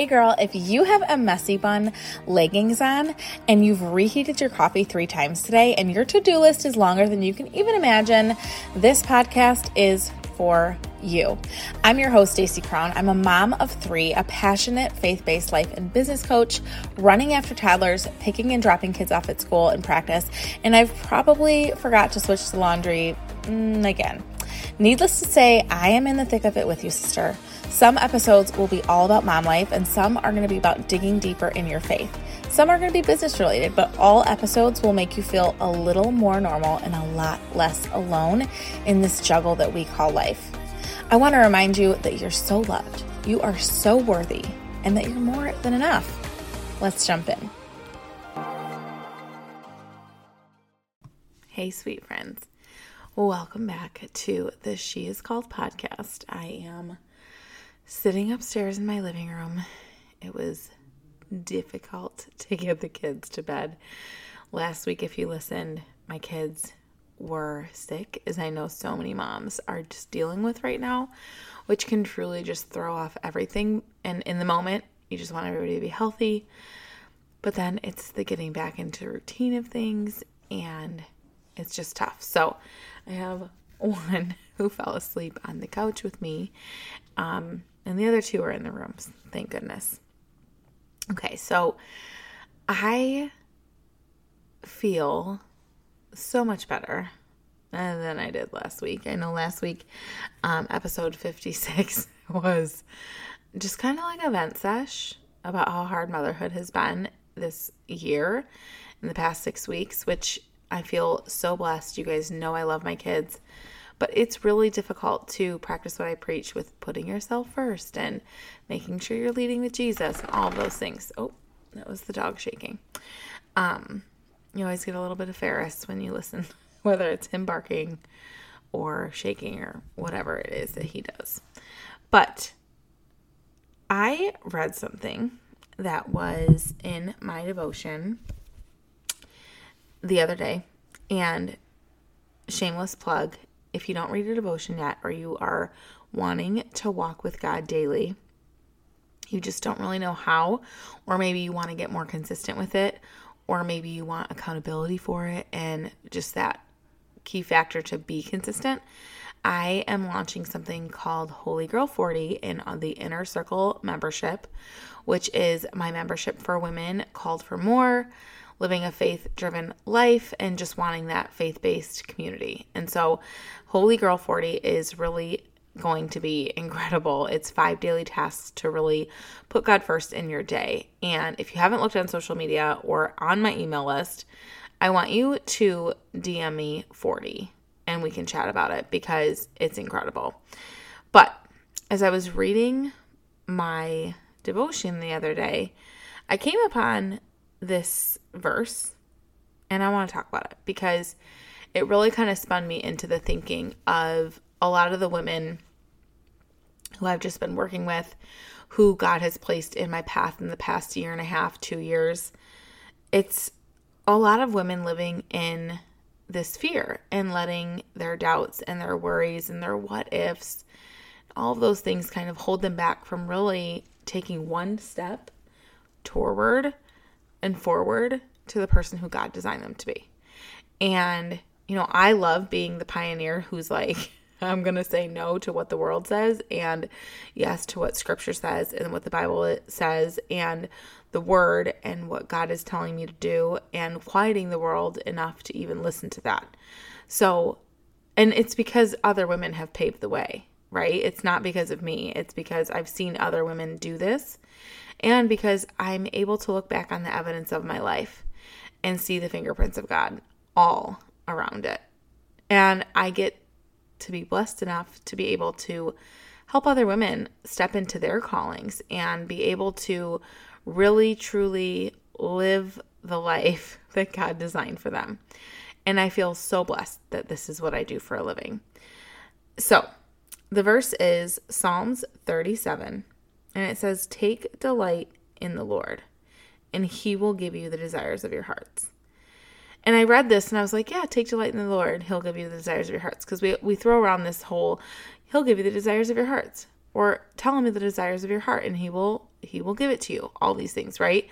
Hey girl, if you have a messy bun leggings on and you've reheated your coffee three times today and your to do list is longer than you can even imagine, this podcast is for you. I'm your host, Stacy Crown. I'm a mom of three, a passionate faith based life and business coach, running after toddlers, picking and dropping kids off at school and practice, and I've probably forgot to switch the laundry mm, again. Needless to say, I am in the thick of it with you, sister. Some episodes will be all about mom life, and some are going to be about digging deeper in your faith. Some are going to be business related, but all episodes will make you feel a little more normal and a lot less alone in this juggle that we call life. I want to remind you that you're so loved, you are so worthy, and that you're more than enough. Let's jump in. Hey, sweet friends. Welcome back to the She is Called podcast. I am sitting upstairs in my living room. It was difficult to get the kids to bed. Last week, if you listened, my kids were sick, as I know so many moms are just dealing with right now, which can truly just throw off everything. And in the moment, you just want everybody to be healthy. But then it's the getting back into routine of things, and it's just tough. So I have one who fell asleep on the couch with me, um, and the other two are in the rooms. Thank goodness. Okay, so I feel so much better than I did last week. I know last week, um, episode 56 was just kind of like a vent sesh about how hard motherhood has been this year in the past six weeks, which I feel so blessed. You guys know I love my kids, but it's really difficult to practice what I preach with putting yourself first and making sure you're leading with Jesus and all those things. Oh, that was the dog shaking. Um, you always get a little bit of Ferris when you listen, whether it's him barking or shaking or whatever it is that he does. But I read something that was in my devotion the other day, and shameless plug if you don't read a devotion yet or you are wanting to walk with God daily, you just don't really know how, or maybe you want to get more consistent with it, or maybe you want accountability for it and just that key factor to be consistent. I am launching something called Holy Girl 40 in the Inner Circle membership, which is my membership for women called for more living a faith driven life and just wanting that faith based community. And so, Holy Girl 40 is really going to be incredible. It's five daily tasks to really put God first in your day. And if you haven't looked on social media or on my email list, I want you to DM me 40 and we can chat about it because it's incredible. But as I was reading my devotion the other day, I came upon this verse and I want to talk about it because it really kind of spun me into the thinking of a lot of the women who I've just been working with, who God has placed in my path in the past year and a half, two years. It's a lot of women living in this fear and letting their doubts and their worries and their what ifs, all of those things kind of hold them back from really taking one step toward and forward to the person who God designed them to be. And, you know, I love being the pioneer who's like, I'm going to say no to what the world says and yes to what scripture says and what the Bible says and the word and what God is telling me to do and quieting the world enough to even listen to that. So, and it's because other women have paved the way, right? It's not because of me, it's because I've seen other women do this and because I'm able to look back on the evidence of my life and see the fingerprints of God all around it. And I get to be blessed enough to be able to help other women step into their callings and be able to really truly live the life that God designed for them. And I feel so blessed that this is what I do for a living. So, the verse is Psalms 37, and it says, Take delight in the Lord, and he will give you the desires of your hearts. And I read this and I was like, yeah, take delight in the Lord. He'll give you the desires of your hearts. Because we, we throw around this whole, he'll give you the desires of your hearts. Or tell him the desires of your heart and he will he will give it to you. All these things, right?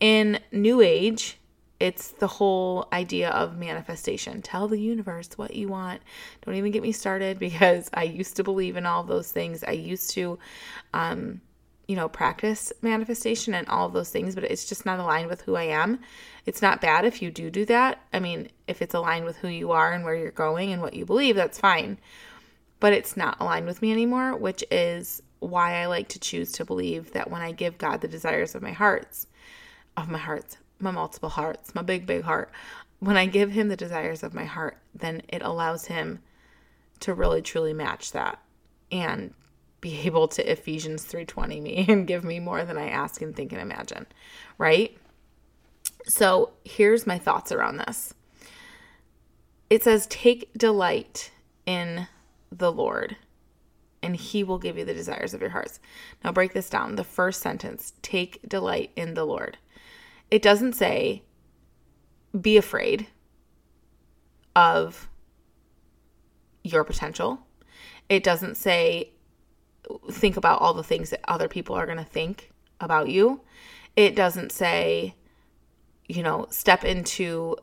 In New Age, it's the whole idea of manifestation. Tell the universe what you want. Don't even get me started because I used to believe in all those things. I used to, um, you know, practice manifestation and all those things, but it's just not aligned with who I am. It's not bad if you do do that. I mean, if it's aligned with who you are and where you're going and what you believe, that's fine. But it's not aligned with me anymore, which is why I like to choose to believe that when I give God the desires of my hearts, of my hearts, my multiple hearts, my big, big heart, when I give him the desires of my heart, then it allows him to really truly match that and be able to Ephesians 3:20 me and give me more than I ask and think and imagine, right? So, here's my thoughts around this. It says take delight in the Lord and he will give you the desires of your hearts. Now break this down. The first sentence, take delight in the Lord. It doesn't say be afraid of your potential. It doesn't say think about all the things that other people are going to think about you. It doesn't say you know, step into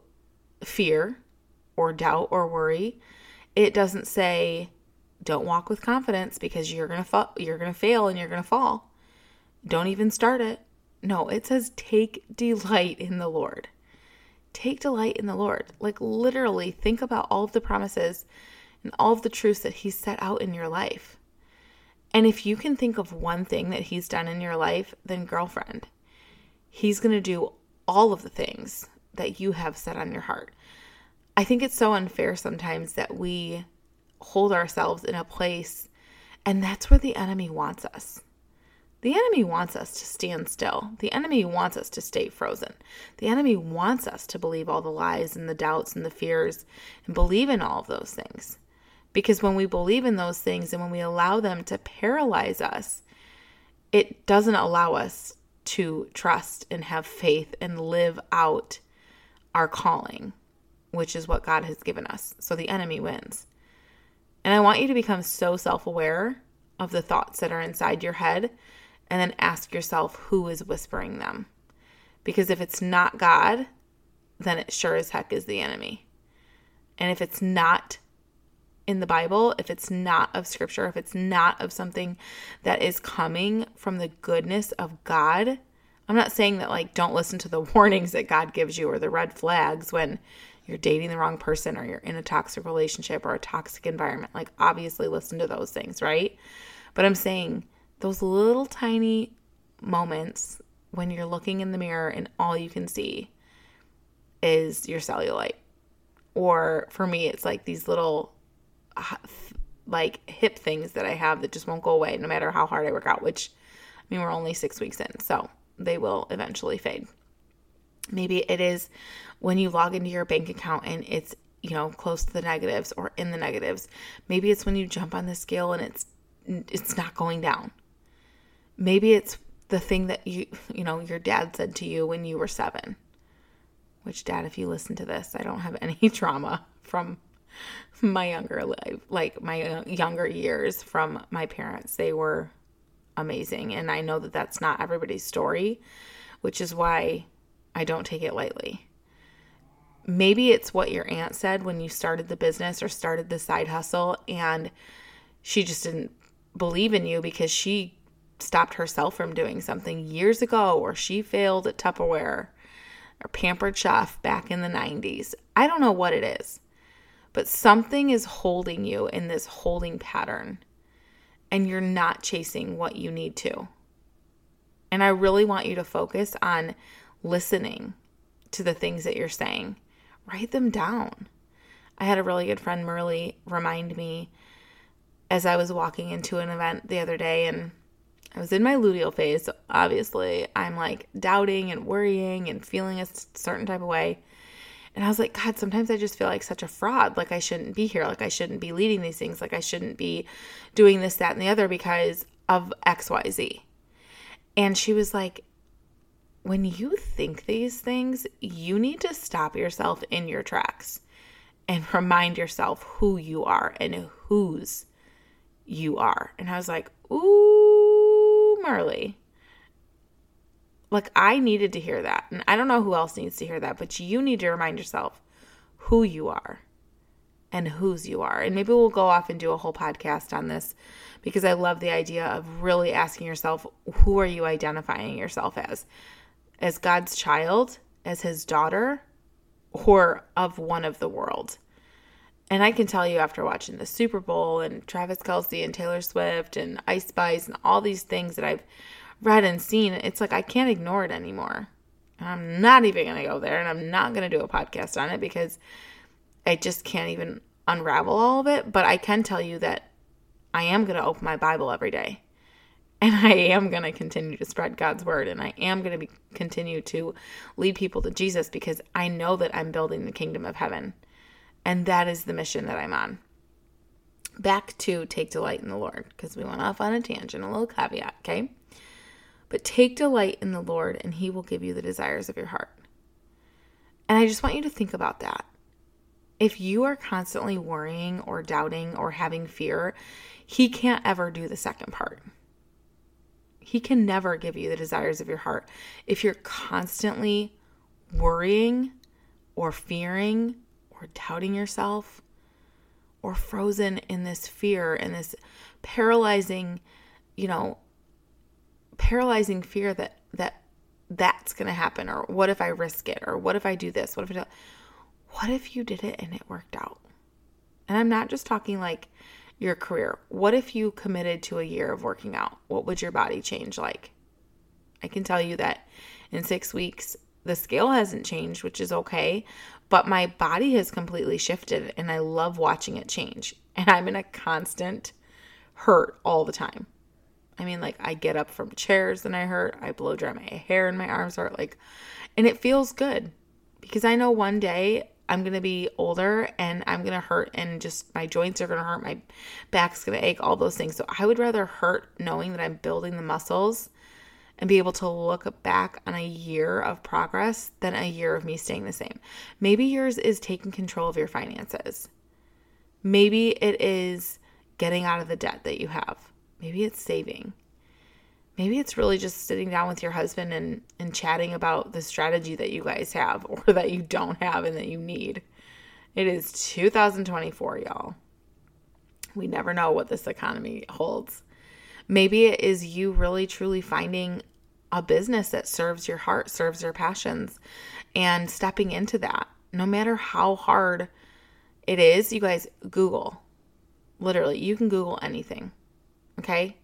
fear or doubt or worry. It doesn't say don't walk with confidence because you're going to fa- you're going to fail and you're going to fall. Don't even start it. No, it says take delight in the Lord. Take delight in the Lord. Like literally think about all of the promises and all of the truths that he's set out in your life. And if you can think of one thing that he's done in your life, then girlfriend, he's going to do all of the things that you have set on your heart. I think it's so unfair sometimes that we hold ourselves in a place, and that's where the enemy wants us. The enemy wants us to stand still. The enemy wants us to stay frozen. The enemy wants us to believe all the lies and the doubts and the fears and believe in all of those things. Because when we believe in those things and when we allow them to paralyze us, it doesn't allow us to trust and have faith and live out our calling, which is what God has given us. So the enemy wins. And I want you to become so self aware of the thoughts that are inside your head and then ask yourself who is whispering them. Because if it's not God, then it sure as heck is the enemy. And if it's not in the Bible, if it's not of scripture, if it's not of something that is coming from the goodness of God, I'm not saying that like don't listen to the warnings that God gives you or the red flags when you're dating the wrong person or you're in a toxic relationship or a toxic environment. Like, obviously, listen to those things, right? But I'm saying those little tiny moments when you're looking in the mirror and all you can see is your cellulite. Or for me, it's like these little uh, like hip things that I have that just won't go away no matter how hard I work out, which I mean, we're only six weeks in, so they will eventually fade. Maybe it is when you log into your bank account and it's, you know, close to the negatives or in the negatives. Maybe it's when you jump on the scale and it's it's not going down. Maybe it's the thing that you, you know, your dad said to you when you were 7. Which dad if you listen to this, I don't have any trauma from my younger life, like my uh, younger years from my parents. They were amazing and I know that that's not everybody's story, which is why I don't take it lightly. Maybe it's what your aunt said when you started the business or started the side hustle, and she just didn't believe in you because she stopped herself from doing something years ago, or she failed at Tupperware or Pampered Chef back in the 90s. I don't know what it is, but something is holding you in this holding pattern, and you're not chasing what you need to. And I really want you to focus on listening to the things that you're saying. Write them down. I had a really good friend, Merle, remind me as I was walking into an event the other day and I was in my luteal phase. So obviously, I'm like doubting and worrying and feeling a certain type of way. And I was like, God, sometimes I just feel like such a fraud. Like I shouldn't be here. Like I shouldn't be leading these things. Like I shouldn't be doing this, that, and the other because of XYZ. And she was like, when you think these things, you need to stop yourself in your tracks and remind yourself who you are and whose you are. And I was like, ooh, Marley, Like, I needed to hear that. And I don't know who else needs to hear that, but you need to remind yourself who you are and whose you are. And maybe we'll go off and do a whole podcast on this because I love the idea of really asking yourself who are you identifying yourself as? As God's child, as his daughter, or of one of the world? And I can tell you after watching the Super Bowl and Travis Kelce and Taylor Swift and Ice Spice and all these things that I've read and seen, it's like I can't ignore it anymore. I'm not even going to go there and I'm not going to do a podcast on it because I just can't even unravel all of it. But I can tell you that I am going to open my Bible every day. And I am going to continue to spread God's word and I am going to continue to lead people to Jesus because I know that I'm building the kingdom of heaven. And that is the mission that I'm on. Back to take delight in the Lord because we went off on a tangent, a little caveat, okay? But take delight in the Lord and he will give you the desires of your heart. And I just want you to think about that. If you are constantly worrying or doubting or having fear, he can't ever do the second part. He can never give you the desires of your heart if you're constantly worrying or fearing or doubting yourself or frozen in this fear and this paralyzing, you know, paralyzing fear that that that's going to happen or what if I risk it or what if I do this? What if I do What if you did it and it worked out? And I'm not just talking like your career. What if you committed to a year of working out? What would your body change like? I can tell you that in six weeks, the scale hasn't changed, which is okay, but my body has completely shifted and I love watching it change. And I'm in a constant hurt all the time. I mean, like, I get up from chairs and I hurt, I blow dry my hair and my arms hurt, like, and it feels good because I know one day I'm going to be older and I'm going to hurt and just my joints are going to hurt, my back's going to ache, all those things. So I would rather hurt knowing that I'm building the muscles and be able to look back on a year of progress than a year of me staying the same. Maybe yours is taking control of your finances. Maybe it is getting out of the debt that you have. Maybe it's saving. Maybe it's really just sitting down with your husband and, and chatting about the strategy that you guys have or that you don't have and that you need. It is 2024, y'all. We never know what this economy holds. Maybe it is you really truly finding a business that serves your heart, serves your passions, and stepping into that. No matter how hard it is, you guys Google. Literally, you can Google anything. Okay?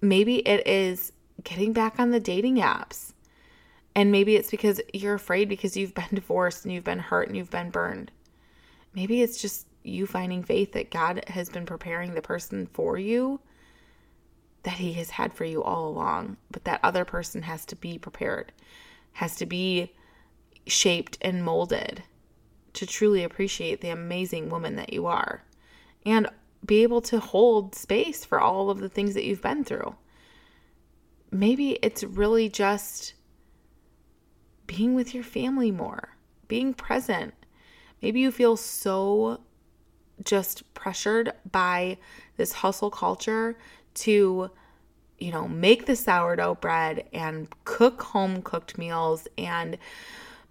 maybe it is getting back on the dating apps. And maybe it's because you're afraid because you've been divorced and you've been hurt and you've been burned. Maybe it's just you finding faith that God has been preparing the person for you that He has had for you all along. But that other person has to be prepared, has to be shaped and molded to truly appreciate the amazing woman that you are. And be able to hold space for all of the things that you've been through. Maybe it's really just being with your family more, being present. Maybe you feel so just pressured by this hustle culture to, you know, make the sourdough bread and cook home cooked meals and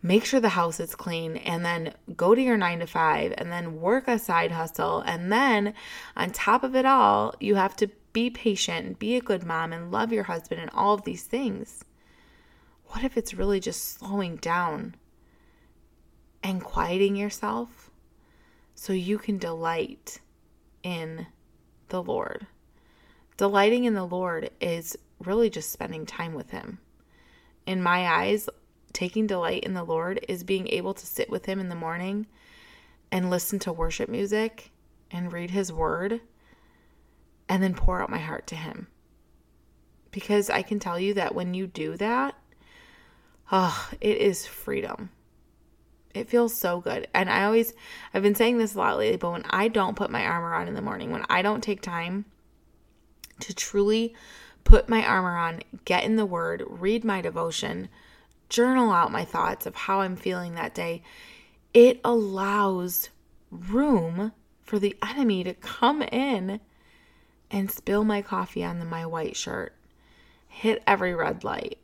make sure the house is clean, and then go to your nine to five, and then work a side hustle. And then on top of it all, you have to be patient and be a good mom and love your husband and all of these things. What if it's really just slowing down and quieting yourself so you can delight in the Lord? Delighting in the Lord is really just spending time with Him. In my eyes, taking delight in the Lord is being able to sit with Him in the morning and listen to worship music and read His Word and then pour out my heart to Him. Because I can tell you that when you do that, oh, it is freedom. It feels so good. And I always, I've been saying this a lot lately, but when I don't put my armor on in the morning, when I don't take time to truly put my armor on, get in the Word, read my devotion, journal out my thoughts of how I'm feeling that day, it allows room for the enemy to come in and spill my coffee on my white shirt, hit every red light,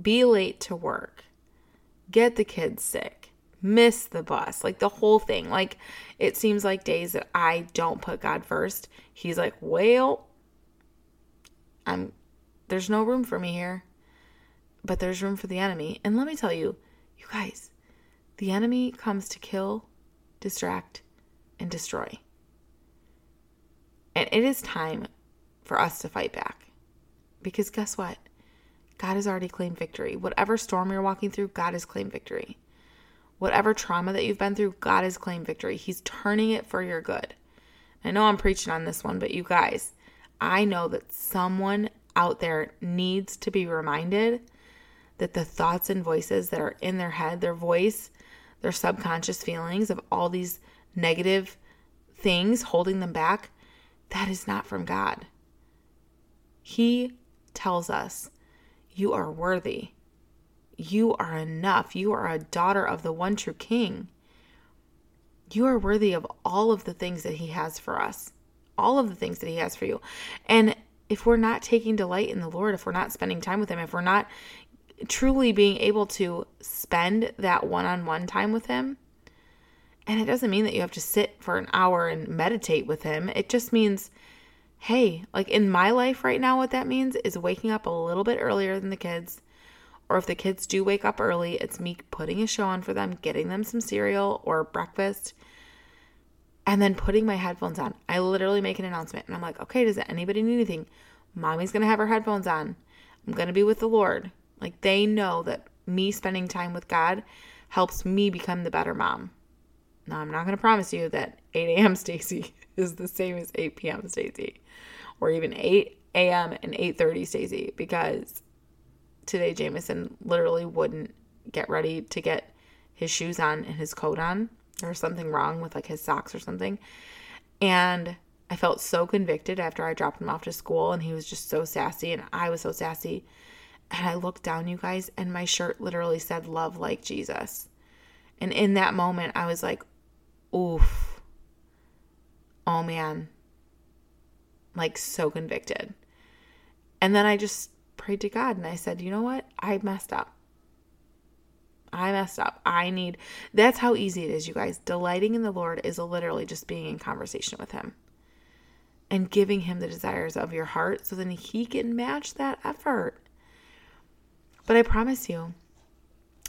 be late to work, get the kids sick, miss the bus, like the whole thing. Like it seems like days that I don't put God first, he's like, "Well, I'm there's no room for me here." But there's room for the enemy. And let me tell you, you guys, the enemy comes to kill, distract, and destroy. And it is time for us to fight back. Because guess what? God has already claimed victory. Whatever storm you're walking through, God has claimed victory. Whatever trauma that you've been through, God has claimed victory. He's turning it for your good. I know I'm preaching on this one, but you guys, I know that someone out there needs to be reminded that the thoughts and voices that are in their head, their voice, their subconscious feelings of all these negative things holding them back, that is not from God. He tells us, You are worthy. You are enough. You are a daughter of the one true King. You are worthy of all of the things that He has for us, all of the things that He has for you. And if we're not taking delight in the Lord, if we're not spending time with Him, if we're not truly being able to spend that one on one time with Him, and it doesn't mean that you have to sit for an hour and meditate with Him, it just means, hey, like in my life right now, what that means is waking up a little bit earlier than the kids. Or if the kids do wake up early, it's me putting a show on for them, getting them some cereal or breakfast, and then putting my headphones on. I literally make an announcement and I'm like, okay, does anybody need anything? Mommy's going to have her headphones on. I'm going to be with the Lord. Like they know that me spending time with God helps me become the better mom. Now, I'm not going to promise you that 8 a.m. Stacy is the same as 8 p.m. Stacy or even 8 a.m. and 8.30 Stacy because today Jameson literally wouldn't get ready to get his shoes on and his coat on. Was something wrong with like his socks or something. And I felt so convicted after I dropped him off to school and he was just so sassy and I was so sassy. And I looked down, you guys, and my shirt literally said, Love like Jesus. And in that moment, I was like, Oof. Oh man. Like, so convicted. And then I just prayed to God and I said, You know what? I messed up. I messed up. I need, that's how easy it is, you guys. Delighting in the Lord is literally just being in conversation with Him and giving Him the desires of your heart so then He can match that effort. But I promise you,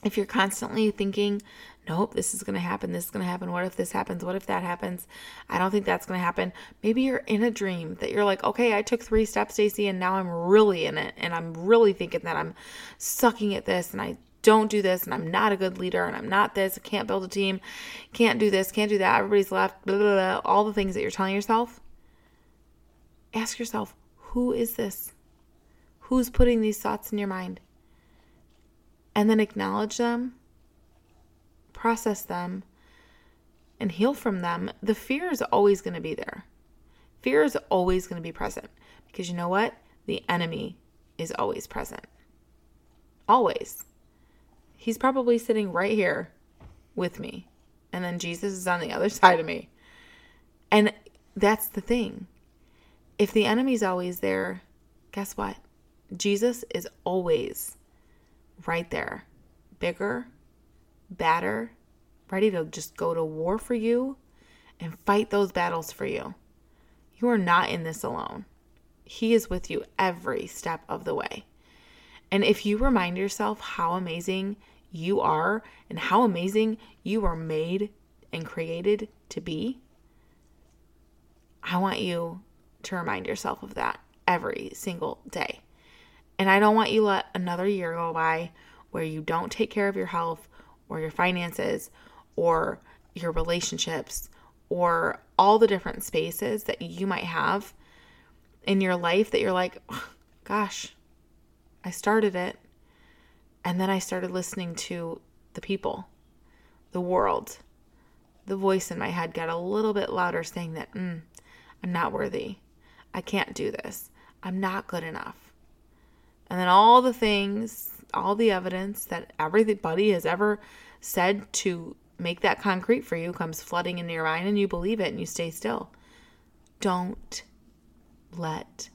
if you're constantly thinking, nope, this is going to happen, this is going to happen, what if this happens, what if that happens, I don't think that's going to happen. Maybe you're in a dream that you're like, okay, I took three steps, Stacy, and now I'm really in it, and I'm really thinking that I'm sucking at this, and I don't do this, and I'm not a good leader, and I'm not this, I can't build a team, can't do this, can't do that, everybody's left, blah, blah, blah, all the things that you're telling yourself. Ask yourself, who is this? Who's putting these thoughts in your mind? and then acknowledge them, process them, and heal from them, the fear is always going to be there. Fear is always going to be present because you know what? The enemy is always present. Always. He's probably sitting right here with me, and then Jesus is on the other side of me. And that's the thing. If the enemy's always there, guess what? Jesus is always right there. Bigger, badder, ready to just go to war for you and fight those battles for you. You are not in this alone. He is with you every step of the way. And if you remind yourself how amazing you are and how amazing you are made and created to be, I want you to remind yourself of that every single day. And I don't want you let another year go by where you don't take care of your health or your finances or your relationships or all the different spaces that you might have in your life that you're like, gosh, I started it. And then I started listening to the people, the world. The voice in my head got a little bit louder saying that, mm, I'm not worthy. I can't do this. I'm not good enough. And then all the things, all the evidence that everybody has ever said to make that concrete for you comes flooding into your mind and you believe it and you stay still. Don't let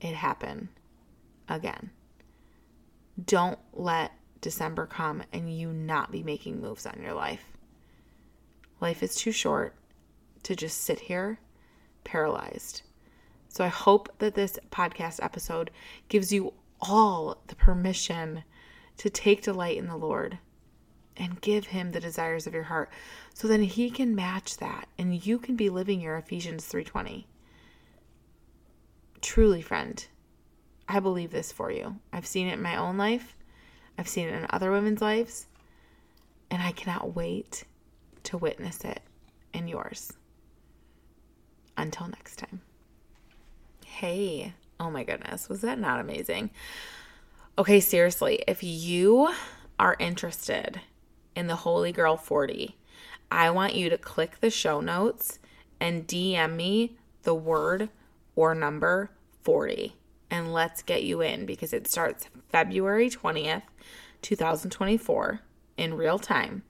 it happen again. Don't let December come and you not be making moves on your life. Life is too short to just sit here paralyzed. So I hope that this podcast episode gives you all the permission to take delight in the Lord and give him the desires of your heart so then he can match that and you can be living your Ephesians 3:20. Truly, friend, I believe this for you. I've seen it in my own life. I've seen it in other women's lives, and I cannot wait to witness it in yours. Until next time. Hey, oh my goodness, was that not amazing? Okay, seriously, if you are interested in the Holy Girl 40, I want you to click the show notes and DM me the word or number 40 and let's get you in because it starts February 20th, 2024 in real time.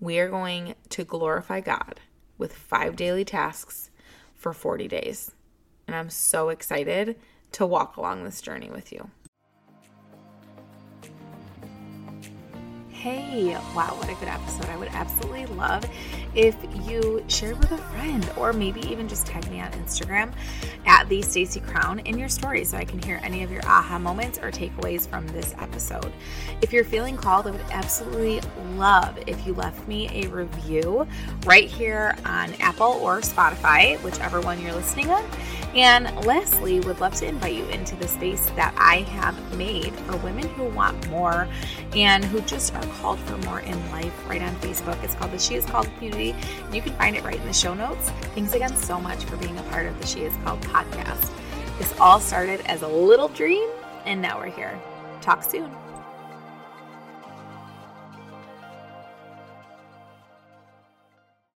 We are going to glorify God with five daily tasks for 40 days. And I'm so excited to walk along this journey with you. Hey, wow, what a good episode. I would absolutely love if you shared with a friend or maybe even just tag me on Instagram at the Stacy Crown in your story so I can hear any of your aha moments or takeaways from this episode. If you're feeling called, I would absolutely love if you left me a review right here on Apple or Spotify, whichever one you're listening on. And lastly, would love to invite you into the space that I have made for women who want more and who just are called for more in life right on Facebook. It's called the She Is Called community. You can find it right in the show notes. Thanks again so much for being a part of the She Is Called podcast. This all started as a little dream, and now we're here. Talk soon.